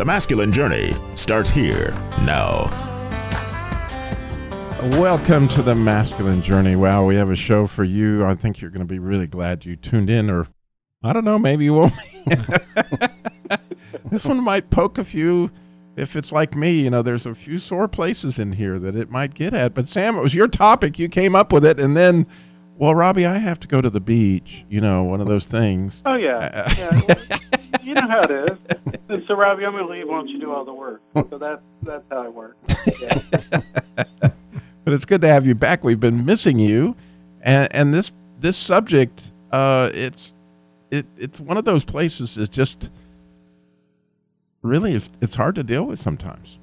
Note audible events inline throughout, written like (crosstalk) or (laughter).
The masculine journey starts here now. Welcome to the masculine journey. Wow, we have a show for you. I think you're going to be really glad you tuned in, or I don't know, maybe you won't. (laughs) this one might poke a few. If it's like me, you know, there's a few sore places in here that it might get at. But Sam, it was your topic. You came up with it, and then, well, Robbie, I have to go to the beach. You know, one of those things. Oh yeah, (laughs) yeah. You know how it is. And so, Robbie, I'm going to leave. Why don't you do all the work? So that's that's how I work. Yeah. (laughs) but it's good to have you back. We've been missing you, and and this this subject, uh, it's it it's one of those places that just really it's it's hard to deal with sometimes.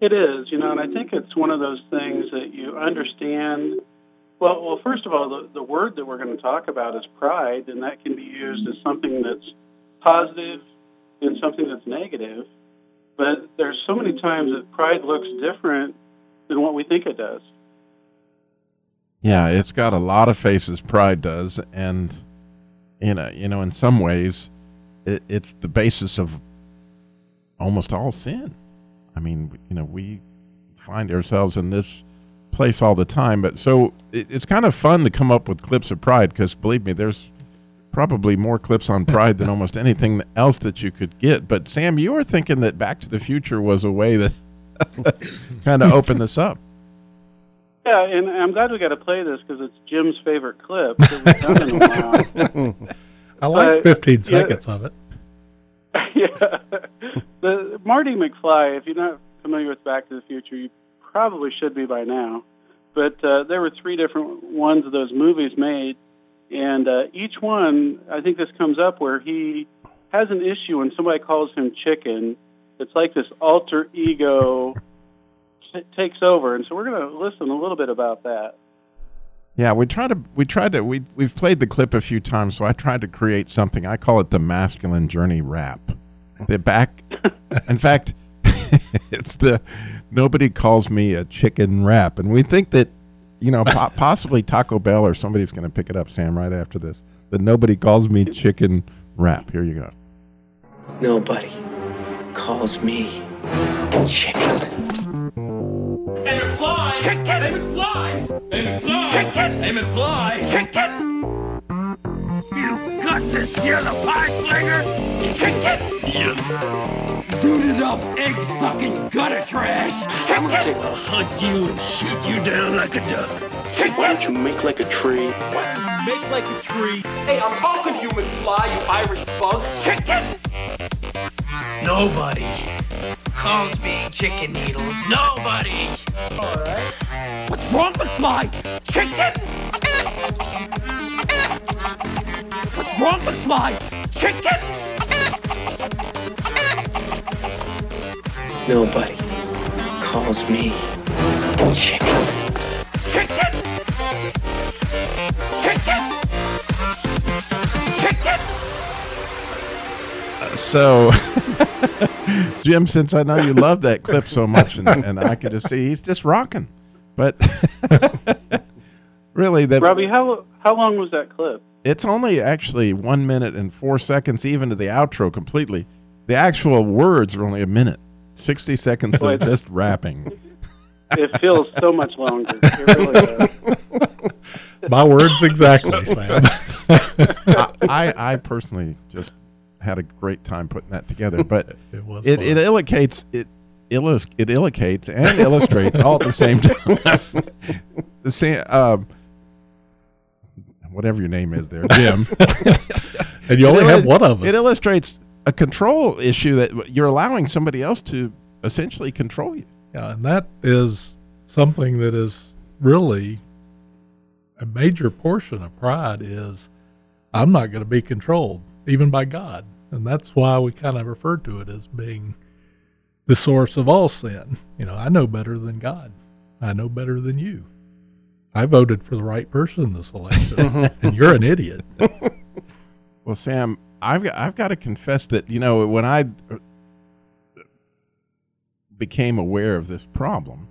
It is, you know, and I think it's one of those things that you understand. Well, well, first of all, the, the word that we're going to talk about is pride, and that can be used as something that's positive and something that's negative. But there's so many times that pride looks different than what we think it does. Yeah, it's got a lot of faces. Pride does, and you know, you know, in some ways, it, it's the basis of almost all sin. I mean, you know, we find ourselves in this place all the time. But so it, it's kind of fun to come up with clips of pride because believe me, there's probably more clips on pride than almost anything else that you could get. But Sam, you were thinking that Back to the Future was a way that (laughs) kind of opened this up. Yeah, and I'm glad we got to play this because it's Jim's favorite clip that we've done in a while. (laughs) I like Uh, 15 yeah. seconds of it. (laughs) yeah. The Marty McFly, if you're not familiar with Back to the Future, you probably should be by now. But uh, there were three different ones of those movies made, and uh, each one, I think this comes up where he has an issue when somebody calls him chicken. It's like this alter ego t- takes over, and so we're going to listen a little bit about that. Yeah, we tried to we tried to we we've played the clip a few times, so I tried to create something. I call it the masculine journey rap. The back, (laughs) in fact, (laughs) it's the nobody calls me a chicken rap, and we think that you know po- (laughs) possibly Taco Bell or somebody's going to pick it up, Sam, right after this. The nobody calls me chicken wrap. Here you go. Nobody calls me chicken. Hey McFly! Chicken! Hey McFly! Hey McFly! Chicken! Hey McFly! Chicken! You got this, you the pie flanger! Chicken! You booted up, egg sucking gutter trash! Chicken! I'll hunt you and shoot you down like a duck! Chicken! Why don't you make like a tree? What? You make like a tree! Hey, I'm talking to you, McFly, you Irish bug! Chicken! Nobody calls me chicken needles. Nobody! Alright. What's wrong with my chicken? (laughs) What's wrong with my chicken? Nobody calls me chicken. Chicken! Chicken! Chicken! Uh, so, (laughs) Jim, since I know you love that clip so much, and, and I can just see he's just rocking, but (laughs) really, that Robbie, how how long was that clip? It's only actually one minute and four seconds, even to the outro completely. The actual words are only a minute, sixty seconds Boy, of just rapping. (laughs) It feels so much longer. It really does. My words exactly, Sam. I, (laughs) I, I personally just had a great time putting that together, but (laughs) It was it, fun. it illustrates it illus, it illustrates and illustrates all at the same time. the same, um, whatever your name is there, Jim. (laughs) and you only It have illu- one of us. It illustrates a control issue that you're allowing somebody else to essentially control you. Yeah, and that is something that is really a major portion of pride is I'm not going to be controlled, even by God. And that's why we kind of refer to it as being the source of all sin. You know, I know better than God. I know better than you. I voted for the right person this election, mm-hmm. and you're an idiot. (laughs) Well, Sam, I've got, I've got to confess that you know when I became aware of this problem,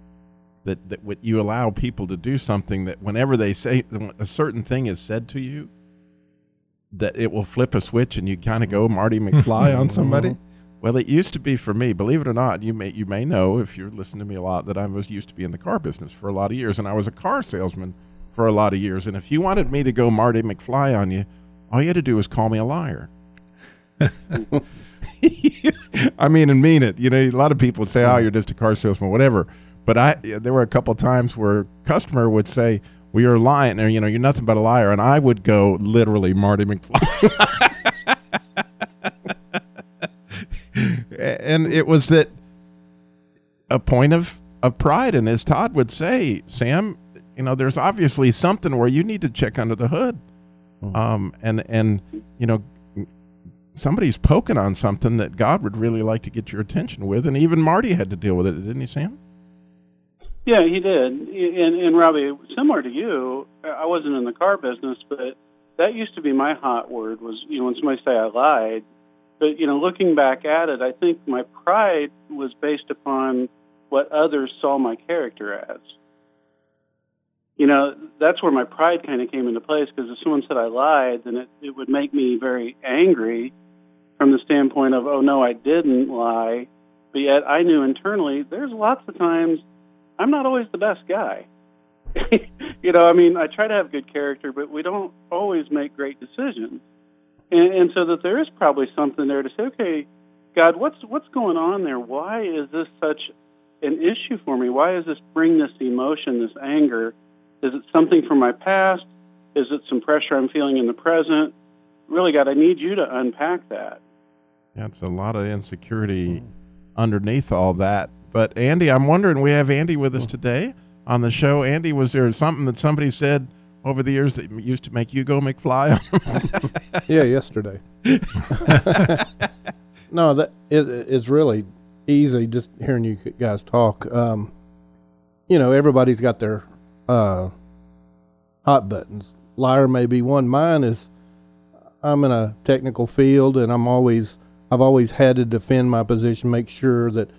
that that what you allow people to do something that whenever they say a certain thing is said to you, that it will flip a switch and you kind of go Marty (laughs) McFly on somebody. Mm-hmm. Well, it used to be for me. Believe it or not, you may you may know if you're listening to me a lot that I was used to be in the car business for a lot of years, and I was a car salesman for a lot of years. And if you wanted me to go Marty McFly on you, all you had to do was call me a liar. (laughs) I mean, and mean it. You know, a lot of people would say, "Oh, you're just a car salesman, whatever." But I, there were a couple of times where a customer would say, "We are lying," or you know, "You're nothing but a liar," and I would go literally Marty McFly. (laughs) and it was that a point of of pride, and as Todd would say, Sam, you know, there's obviously something where you need to check under the hood, um, and and you know, somebody's poking on something that God would really like to get your attention with, and even Marty had to deal with it, didn't he, Sam? Yeah, he did. And, and Robbie, similar to you, I wasn't in the car business, but that used to be my hot word was, you know, when somebody say I lied. But, you know, looking back at it, I think my pride was based upon what others saw my character as. You know, that's where my pride kind of came into place because if someone said I lied, then it, it would make me very angry from the standpoint of, oh, no, I didn't lie. But yet I knew internally there's lots of times I'm not always the best guy. (laughs) you know, I mean, I try to have good character, but we don't always make great decisions. And, and so that there is probably something there to say, okay, God, what's what's going on there? Why is this such an issue for me? Why does this bring this emotion, this anger? Is it something from my past? Is it some pressure I'm feeling in the present? Really, God, I need you to unpack that. Yeah, it's a lot of insecurity underneath all that. But Andy, I'm wondering, we have Andy with us hmm. today on the show. Andy, was there something that somebody said over the years that used to make you go McFly? (laughs) yeah, yesterday. (laughs) no, that it, it's really easy just hearing you guys talk. Um, you know, everybody's got their uh, hot buttons. Liar may be one. Mine is I'm in a technical field, and I'm always I've always had to defend my position, make sure that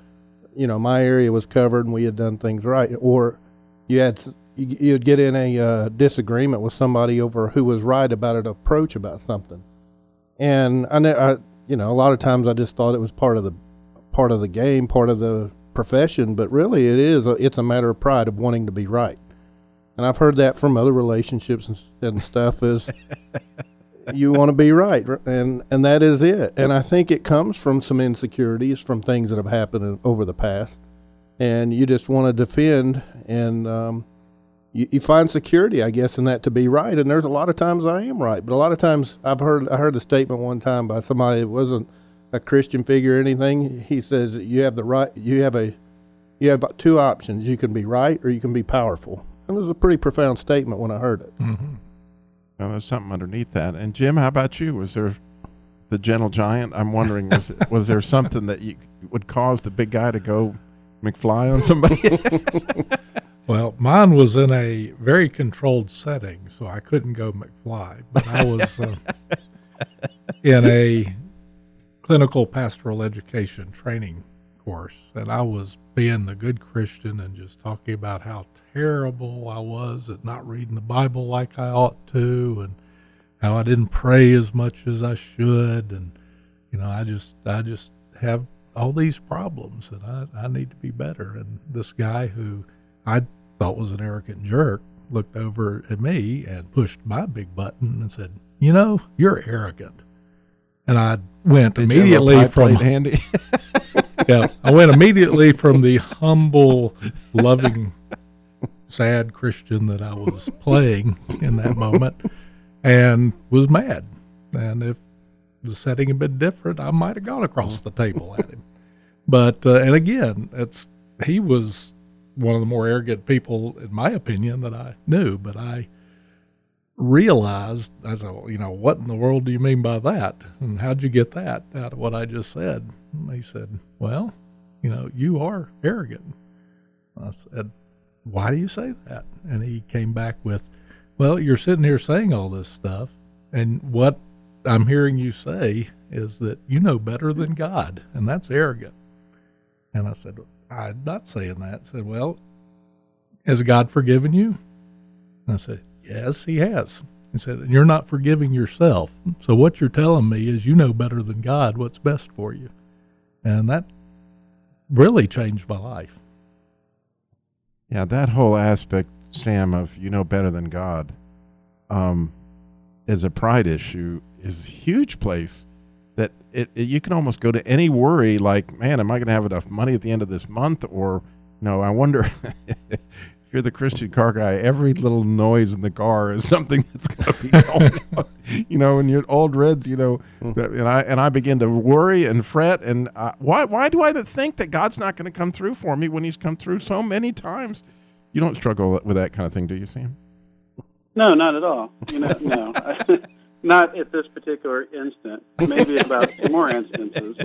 you know my area was covered and we had done things right. Or you had you'd get in a uh, disagreement with somebody over who was right about an approach about something, and I, I you know a lot of times I just thought it was part of the part of the game, part of the profession, but really it is a, it's a matter of pride of wanting to be right. And I've heard that from other relationships and, and stuff is (laughs) you want to be right and and that is it. And I think it comes from some insecurities from things that have happened over the past. And you just want to defend and um, you, you find security, I guess, in that to be right. And there's a lot of times I am right, but a lot of times I've heard I heard a statement one time by somebody that wasn't a Christian figure or anything. He says you have the right, you have a, you have two options. You can be right or you can be powerful. And it was a pretty profound statement when I heard it. Mm-hmm. Well, there's something underneath that. And Jim, how about you? Was there the gentle giant? I'm wondering, was (laughs) was there something that you, would cause the big guy to go McFly on somebody? (laughs) well, mine was in a very controlled setting, so I couldn't go McFly. But I was uh, (laughs) in a clinical pastoral education training course, and I was being the good Christian and just talking about how terrible I was at not reading the Bible like I ought to, and how I didn't pray as much as I should, and you know, I just I just have all these problems, and I I need to be better. And this guy who I thought was an arrogant jerk looked over at me and pushed my big button and said, "You know, you're arrogant." And I went Did immediately from handy. (laughs) yeah, I went immediately from the humble, loving, sad Christian that I was playing in that moment, and was mad. And if the setting had been different, I might have gone across the table at him. But uh, and again, it's he was one of the more arrogant people, in my opinion, that I knew. But I realized, I said, you know, what in the world do you mean by that? And how'd you get that out of what I just said? And he said, well, You know, you are arrogant. I said, Why do you say that? And he came back with, Well, you're sitting here saying all this stuff, and what I'm hearing you say is that you know better than God, and that's arrogant. And I said, I'm not saying that. I said, Well, has God forgiven you? And I said, Yes, He has. He said, And you're not forgiving yourself. So what you're telling me is you know better than God what's best for you. And that really changed my life. Yeah, that whole aspect, Sam, of you know better than God, um, is a pride issue, is a huge place that it, it you can almost go to any worry like, man, am I going to have enough money at the end of this month? Or, no, I wonder (laughs) if you're the Christian car guy, every little noise in the car is something (laughs) that's going to be going on. You know, and your old reds, you know, and I and I begin to worry and fret. And uh, why why do I think that God's not going to come through for me when He's come through so many times? You don't struggle with that kind of thing, do you, Sam? No, not at all. You know, no, (laughs) not at this particular instant. Maybe about more instances.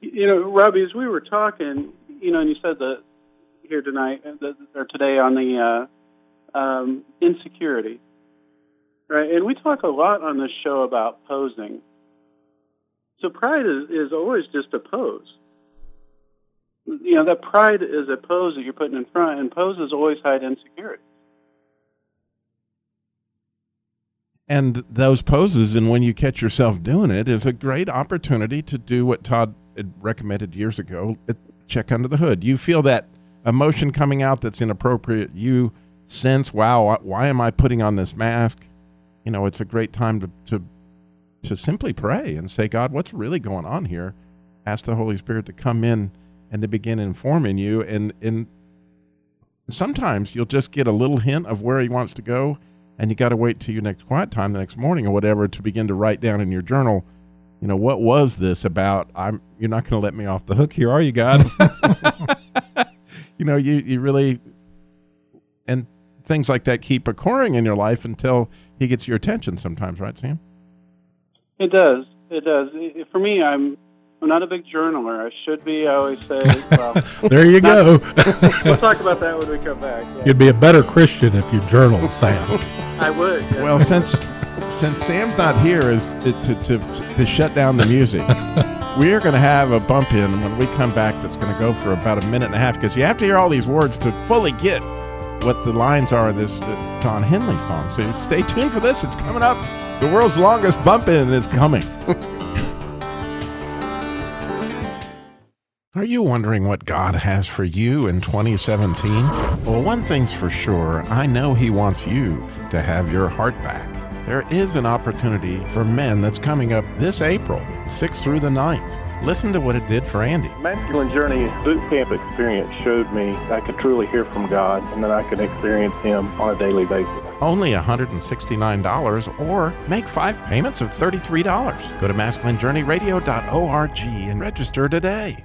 You know, Robbie, as we were talking, you know, and you said that here tonight or today on the uh, um, insecurity, right? And we talk a lot on this show about posing. So pride is, is always just a pose. You know, that pride is a pose that you're putting in front, and poses always hide insecurity. And those poses, and when you catch yourself doing it, is a great opportunity to do what Todd recommended years ago check under the hood. You feel that emotion coming out that's inappropriate. You sense, wow, why am I putting on this mask? You know, it's a great time to, to, to simply pray and say, God, what's really going on here? Ask the Holy Spirit to come in and to begin informing you. And, and sometimes you'll just get a little hint of where He wants to go and you got to wait till your next quiet time the next morning or whatever to begin to write down in your journal you know what was this about i'm you're not going to let me off the hook here are you god? (laughs) (laughs) You know you, you really and things like that keep occurring in your life until he gets your attention sometimes right sam? It does. It does. For me i'm I'm not a big journaler. I should be. I always say, well, (laughs) there you go. (laughs) we'll talk about that when we come back. Yeah. You'd be a better Christian if you journaled, Sam. I would. Yeah. Well, since since Sam's not here, is to to, to shut down the music. (laughs) we are going to have a bump in when we come back. That's going to go for about a minute and a half because you have to hear all these words to fully get what the lines are of this uh, Don Henley song. So stay tuned for this. It's coming up. The world's longest bump in is coming. Are you wondering what God has for you in 2017? Well, one thing's for sure I know He wants you to have your heart back. There is an opportunity for men that's coming up this April, 6th through the 9th. Listen to what it did for Andy. Masculine Journey boot camp experience showed me I could truly hear from God and that I could experience Him on a daily basis. Only $169 or make five payments of $33. Go to masculinejourneyradio.org and register today.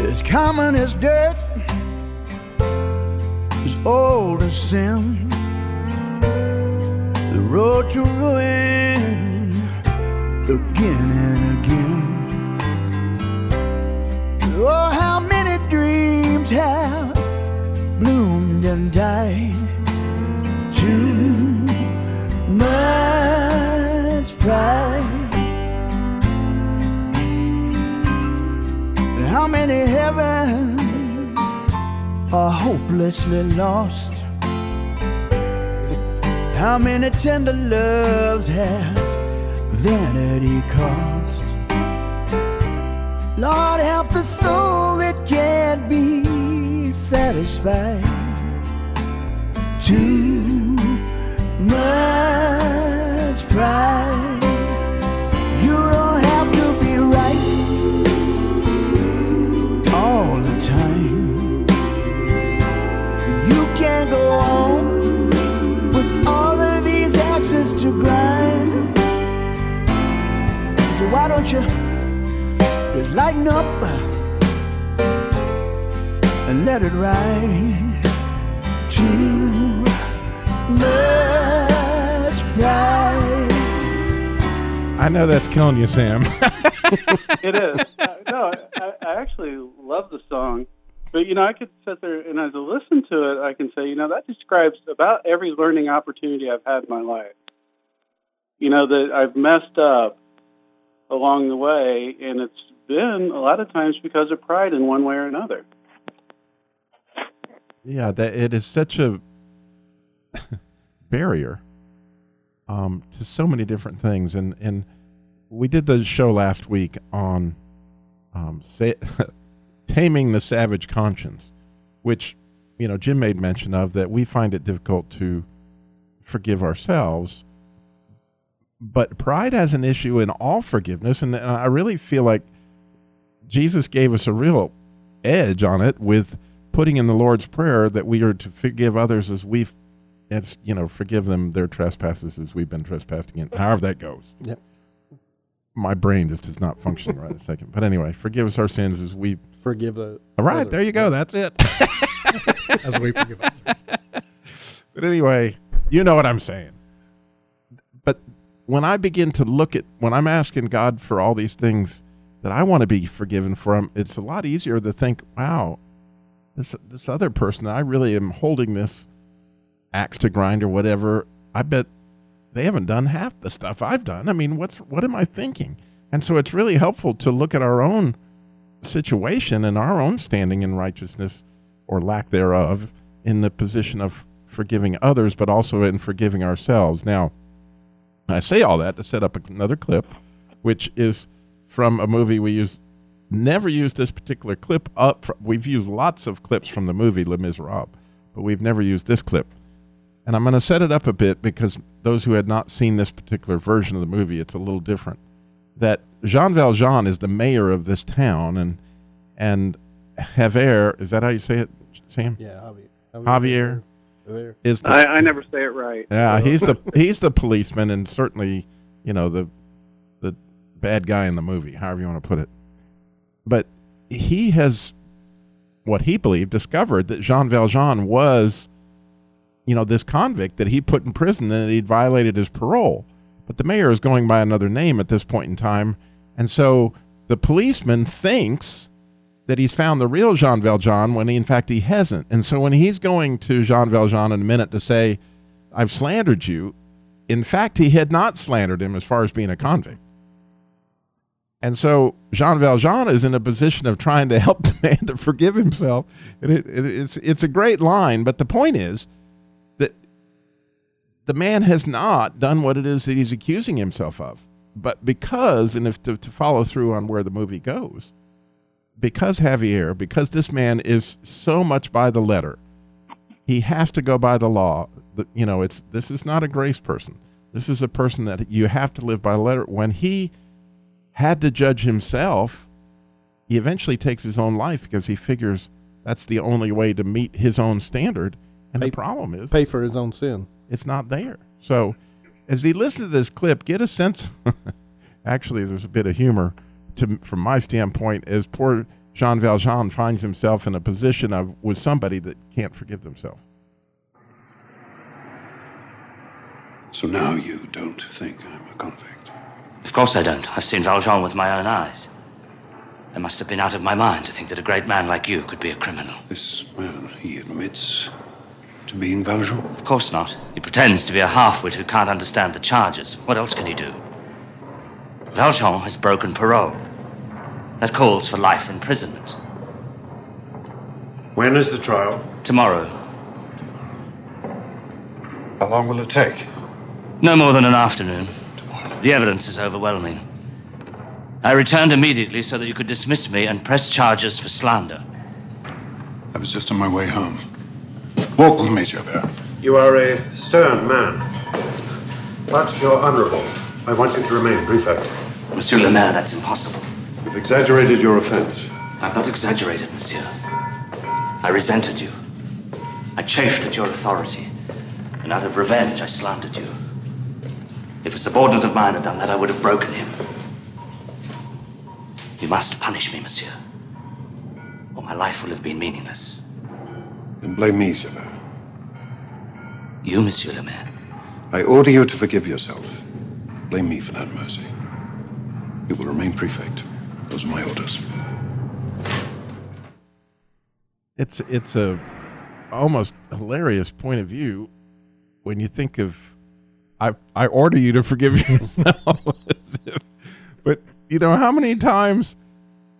As common as dirt, as old as sin. The road to ruin again and again. Oh, how many dreams have bloomed and died? hopelessly lost. How many tender loves has vanity cost? Lord, help the soul that can't be satisfied. Too much pride. Future. Just lighten up and let it ride. Too much pride. I know that's killing you, Sam. (laughs) it is. Uh, no, I, I actually love the song, but you know, I could sit there and as I listen to it, I can say, you know, that describes about every learning opportunity I've had in my life. You know that I've messed up along the way, and it's been a lot of times because of pride in one way or another. yeah, that it is such a (laughs) barrier um, to so many different things, and and we did the show last week on um, sa- (laughs) taming the savage conscience, which you know Jim made mention of that we find it difficult to forgive ourselves. But pride has an issue in all forgiveness, and uh, I really feel like Jesus gave us a real edge on it with putting in the Lord's Prayer that we are to forgive others as we've, as you know, forgive them their trespasses as we've been trespassed against. However that goes. Yep. My brain just is not functioning right a second. But anyway, forgive us our sins as we. Forgive the. All right, others. there you go. That's it. (laughs) As we forgive others. But anyway, you know what I'm saying. When I begin to look at, when I'm asking God for all these things that I want to be forgiven from, it's a lot easier to think, wow, this, this other person, I really am holding this axe to grind or whatever. I bet they haven't done half the stuff I've done. I mean, what's, what am I thinking? And so it's really helpful to look at our own situation and our own standing in righteousness or lack thereof in the position of forgiving others, but also in forgiving ourselves. Now, I say all that to set up another clip, which is from a movie we use. Never used this particular clip up. Fr- we've used lots of clips from the movie Les Miserables, but we've never used this clip. And I'm going to set it up a bit because those who had not seen this particular version of the movie, it's a little different. That Jean Valjean is the mayor of this town, and and Javier is that how you say it, Sam? Yeah, Javier. Javier Javier. Is the I, I never say it right. yeah, so- he's the (laughs) he's the policeman and certainly, you know, the the bad guy in the movie, however you want to put it. But he has what he believed discovered that Jean Valjean was you know, this convict that he put in prison and that he'd violated his parole. But the mayor is going by another name at this point in time. And so the policeman thinks that he's found the real Jean Valjean when he, in fact he hasn't. And so when he's going to Jean Valjean in a minute to say, I've slandered you, in fact he had not slandered him as far as being a convict. And so Jean Valjean is in a position of trying to help (laughs) the man to forgive himself. And it, it, it's, it's a great line, but the point is that the man has not done what it is that he's accusing himself of. But because, and if to, to follow through on where the movie goes, because Javier, because this man is so much by the letter, he has to go by the law. You know, it's this is not a grace person. This is a person that you have to live by the letter. When he had to judge himself, he eventually takes his own life because he figures that's the only way to meet his own standard. And the problem is Pay for his own sin. it's not there. So, as he listens to this clip, get a sense. (laughs) actually, there's a bit of humor to, from my standpoint, as poor Jean Valjean finds himself in a position of with somebody that can't forgive themselves. So now you don't think I'm a convict. Of course I don't. I've seen Valjean with my own eyes. I must have been out of my mind to think that a great man like you could be a criminal. This man, he admits to being Valjean. Of course not. He pretends to be a half-wit who can't understand the charges. What else can he do? Valjean has broken parole. That calls for life imprisonment. When is the trial? Tomorrow. How long will it take? No more than an afternoon. Tomorrow. The evidence is overwhelming. I returned immediately so that you could dismiss me and press charges for slander. I was just on my way home. Walk with me, Javert. You are a stern man. But you're honorable. I want you to remain prefect. Monsieur le Maire, that's impossible. You've exaggerated your offense. I've not exaggerated, monsieur. I resented you. I chafed at your authority. And out of revenge, I slandered you. If a subordinate of mine had done that, I would have broken him. You must punish me, monsieur. Or my life will have been meaningless. Then blame me, Javert. You, monsieur le maire. I order you to forgive yourself. Blame me for that mercy. You will remain prefect. Those are my orders. It's it's a almost hilarious point of view when you think of I I order you to forgive (laughs) yourself. If- but you know how many times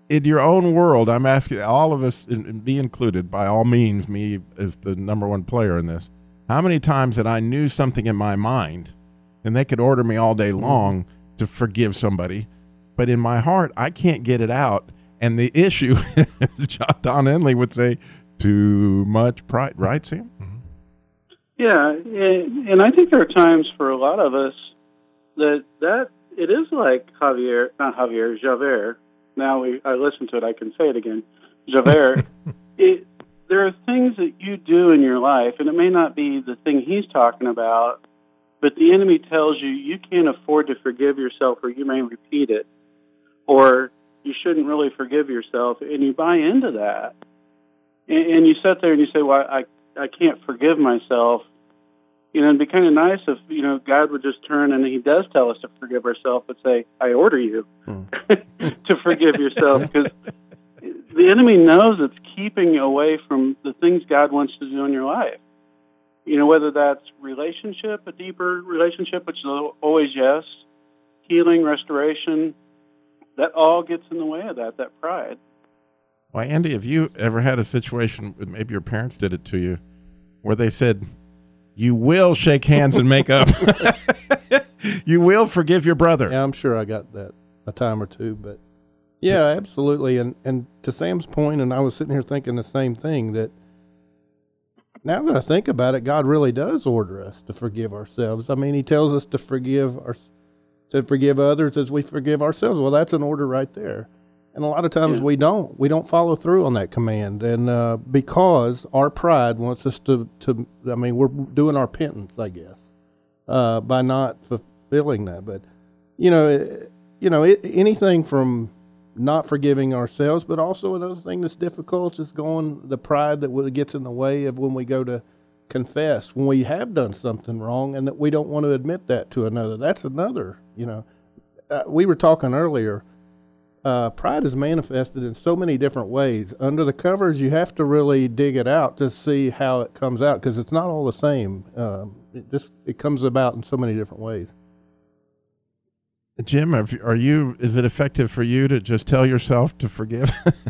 in your own world, I'm asking all of us, and me included, by all means, me as the number one player in this. How many times that I knew something in my mind, and they could order me all day long to forgive somebody, but in my heart, I can't get it out. And the issue, (laughs) as John Don Henley would say, too much pride, right, Sam? Mm-hmm. Yeah, and and I think there are times for a lot of us that that it is like Javier, not Javier, Javert. Now we I listen to it, I can say it again. Javert. (laughs) it, there are things that you do in your life, and it may not be the thing he's talking about, but the enemy tells you you can't afford to forgive yourself, or you may repeat it, or you shouldn't really forgive yourself, and you buy into that, and, and you sit there and you say, "Well, I I can't forgive myself." You know, it'd be kind of nice if you know God would just turn and He does tell us to forgive ourselves, but say, "I order you hmm. (laughs) to forgive yourself," because the enemy knows it's keeping you away from the things God wants to do in your life. You know, whether that's relationship, a deeper relationship, which is always yes, healing, restoration, that all gets in the way of that. That pride. Why, Andy, have you ever had a situation, maybe your parents did it to you, where they said, you will shake hands and make up? (laughs) you will forgive your brother. Yeah, I'm sure I got that a time or two, but yeah, absolutely. And and to Sam's point, and I was sitting here thinking the same thing that now that I think about it, God really does order us to forgive ourselves. I mean, He tells us to forgive our to forgive others as we forgive ourselves. Well, that's an order right there. And a lot of times Yeah. we don't. We don't follow through on that command, and uh, because our pride wants us to to. I mean, we're doing our penance, I guess, uh, by not fulfilling that. But you know, it, you know, it, anything from not forgiving ourselves, but also another thing that's difficult is going the pride that gets in the way of when we go to confess when we have done something wrong and that we don't want to admit that to another. That's another. You know, uh, we were talking earlier. Uh, pride is manifested in so many different ways. Under the covers, you have to really dig it out to see how it comes out because it's not all the same. Um, it just it comes about in so many different ways. Jim, have, are you? Is it effective for you to just tell yourself to forgive? (laughs)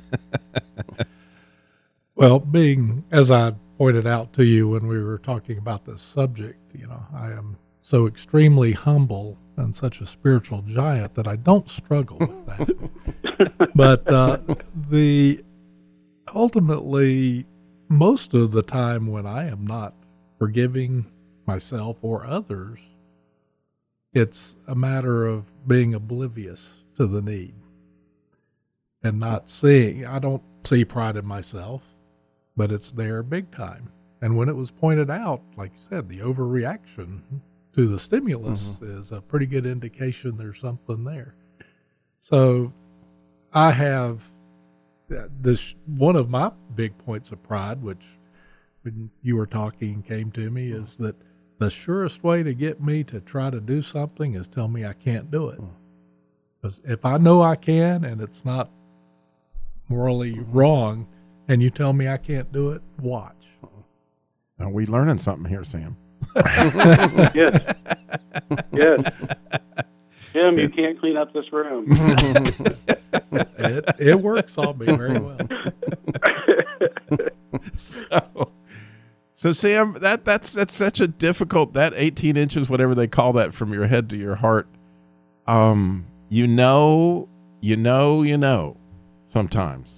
Well, being as I pointed out to you when we were talking about this subject, you know, I am so extremely humble and such a spiritual giant that I don't struggle with that. (laughs) but uh, the ultimately, most of the time when I am not forgiving myself or others, it's a matter of being oblivious to the need and not seeing. I don't see pride in myself, but it's there big time. And when it was pointed out, like you said, the overreaction to the stimulus is a pretty good indication there's something there. So I have uh, this one of my big points of pride, which when you were talking came to me, is that the surest way to get me to try to do something is tell me I can't do it. Because if I know I can and it's not morally wrong, and you tell me I can't do it, watch. Are we learning something here, Sam? (laughs) yes. Yes. Jim, you can't clean up this room. (laughs) it, it works on me very well. (laughs) so, so Sam, that that's that's such a difficult that 18 inches, whatever they call that, from your head to your heart. Um, you know, you know, you know. Sometimes,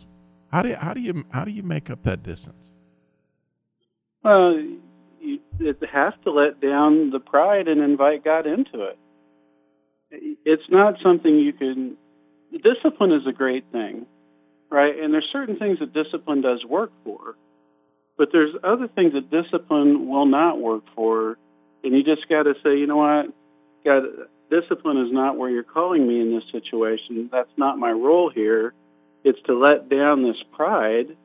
how do you, how do you how do you make up that distance? Well, you, it has to let down the pride and invite God into it. It's not something you can. Discipline is a great thing, right? And there's certain things that discipline does work for, but there's other things that discipline will not work for, and you just got to say, you know what, God, discipline is not where you're calling me in this situation. That's not my role here. It's to let down this pride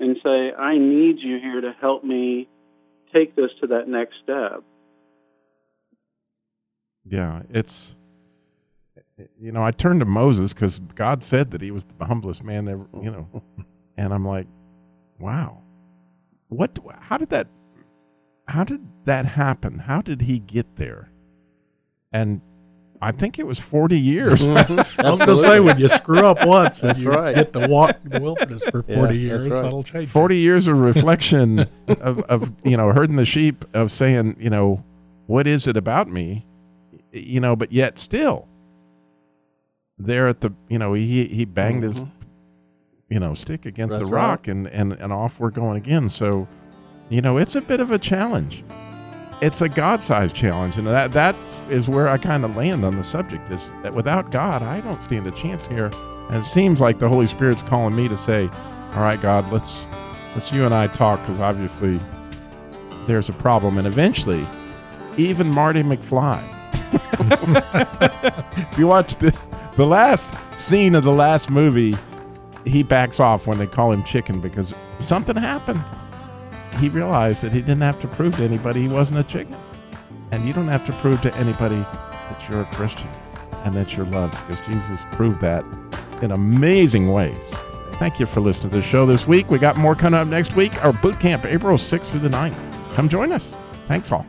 and say, I need you here to help me take this to that next step. Yeah, it's you know I turned to Moses because God said that he was the humblest man ever. You know, (laughs) and I'm like, wow, what? How did that? How did that happen? How did he get there? And I think it was 40 years. Mm-hmm. (laughs) I was going to say, when you screw up once, and That's you right. get to walk the wilderness for 40 Yeah, years, right. that'll change. 40 years of reflection (laughs) of, of you know herding the sheep of saying you know what is it about me you know but yet still there at the you know he he banged his you know stick against Mm-hmm. That's the right. rock and and and off we're going again so you know it's a bit of a challenge it's a god-sized challenge and that that is where i kind of land on the subject is that without god i don't stand a chance here. And it seems like the holy spirit's calling me to say all right god let's let's you and i talk because obviously there's a problem. And eventually even marty mcfly (laughs) if you watch the the last scene of the last movie he backs off when they call him chicken because something happened. He realized that he didn't have to prove to anybody he wasn't a chicken. And you don't have to prove to anybody that you're a Christian and that you're loved because Jesus proved that in amazing ways. Thank you for listening to the show this week. We got more coming up next week. Our boot camp, April 6th through the 9th. Come join us. Thanks all.